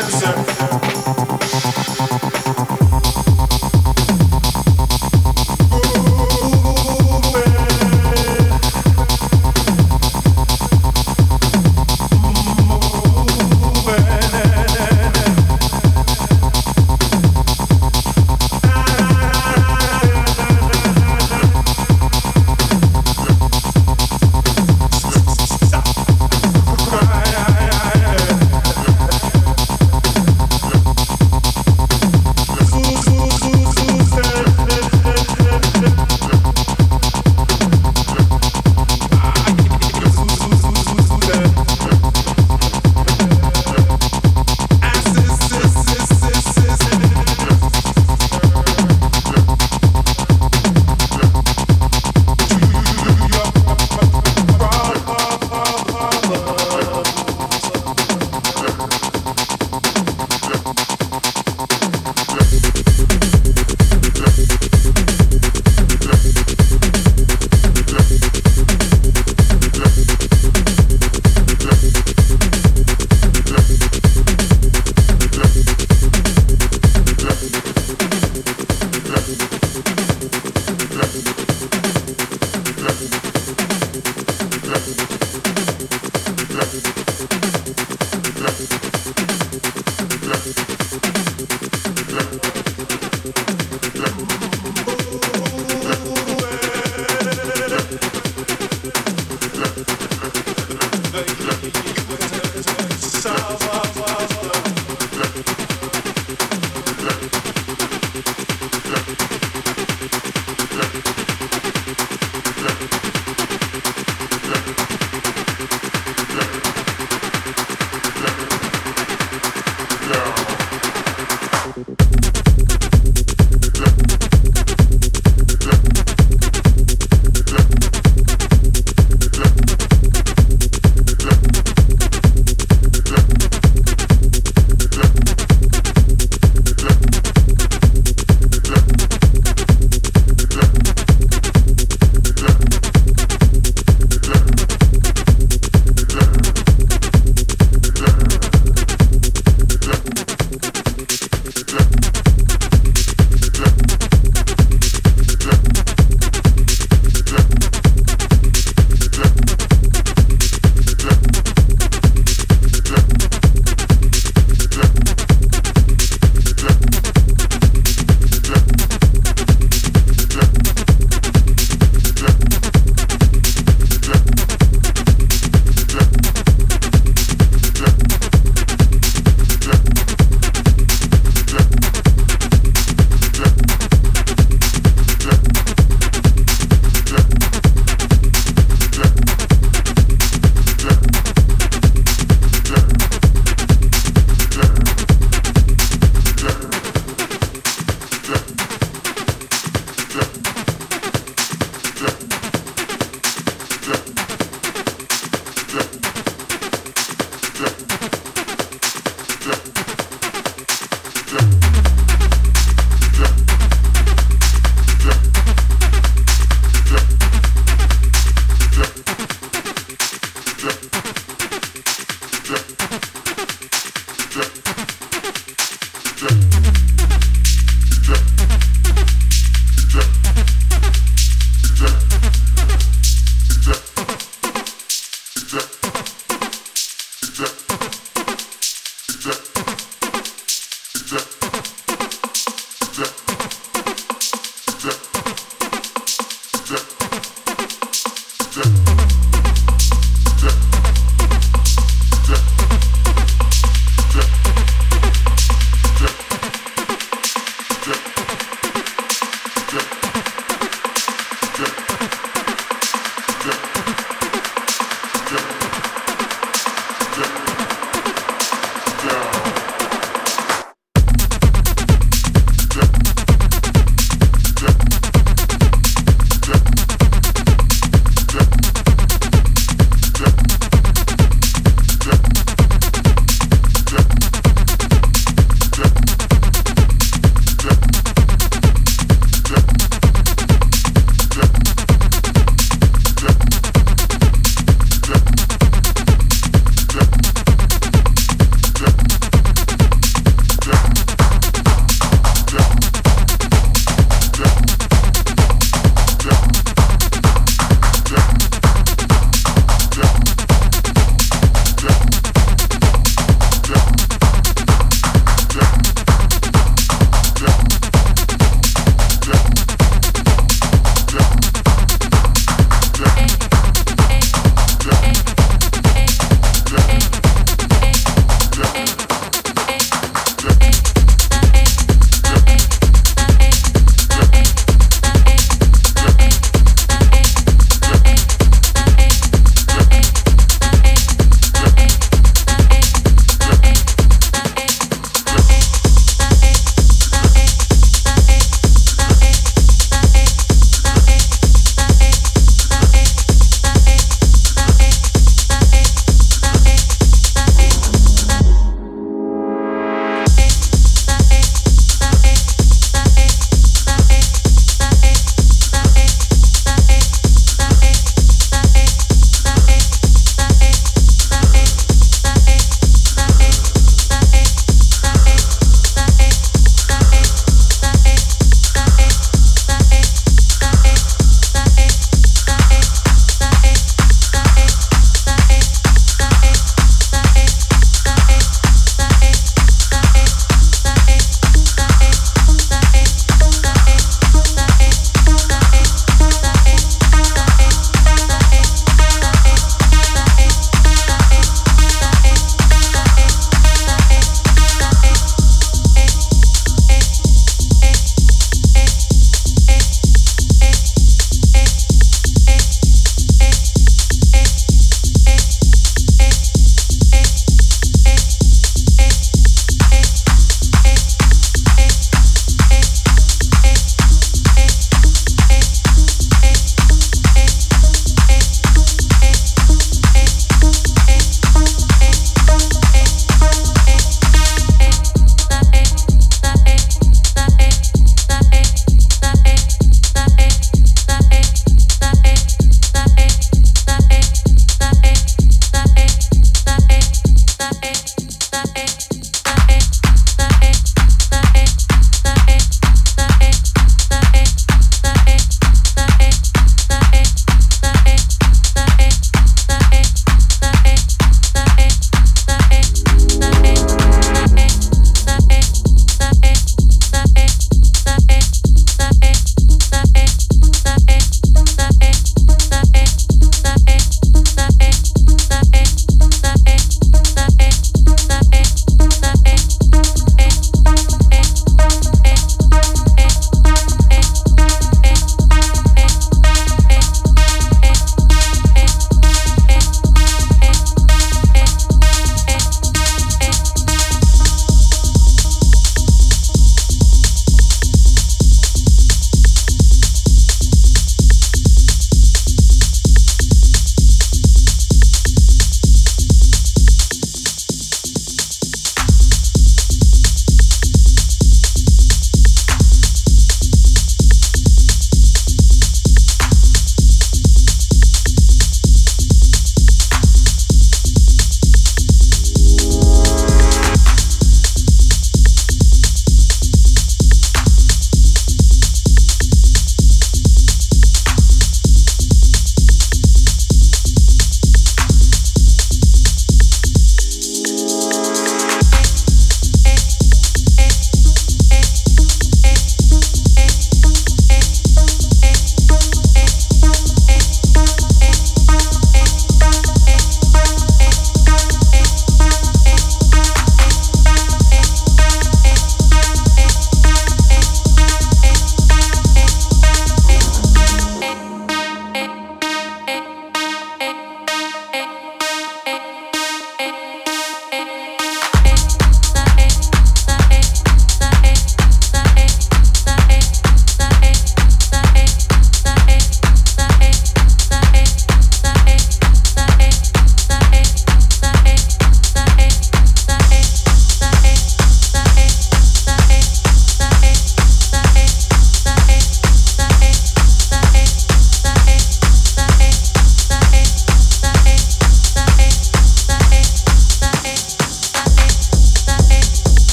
to the.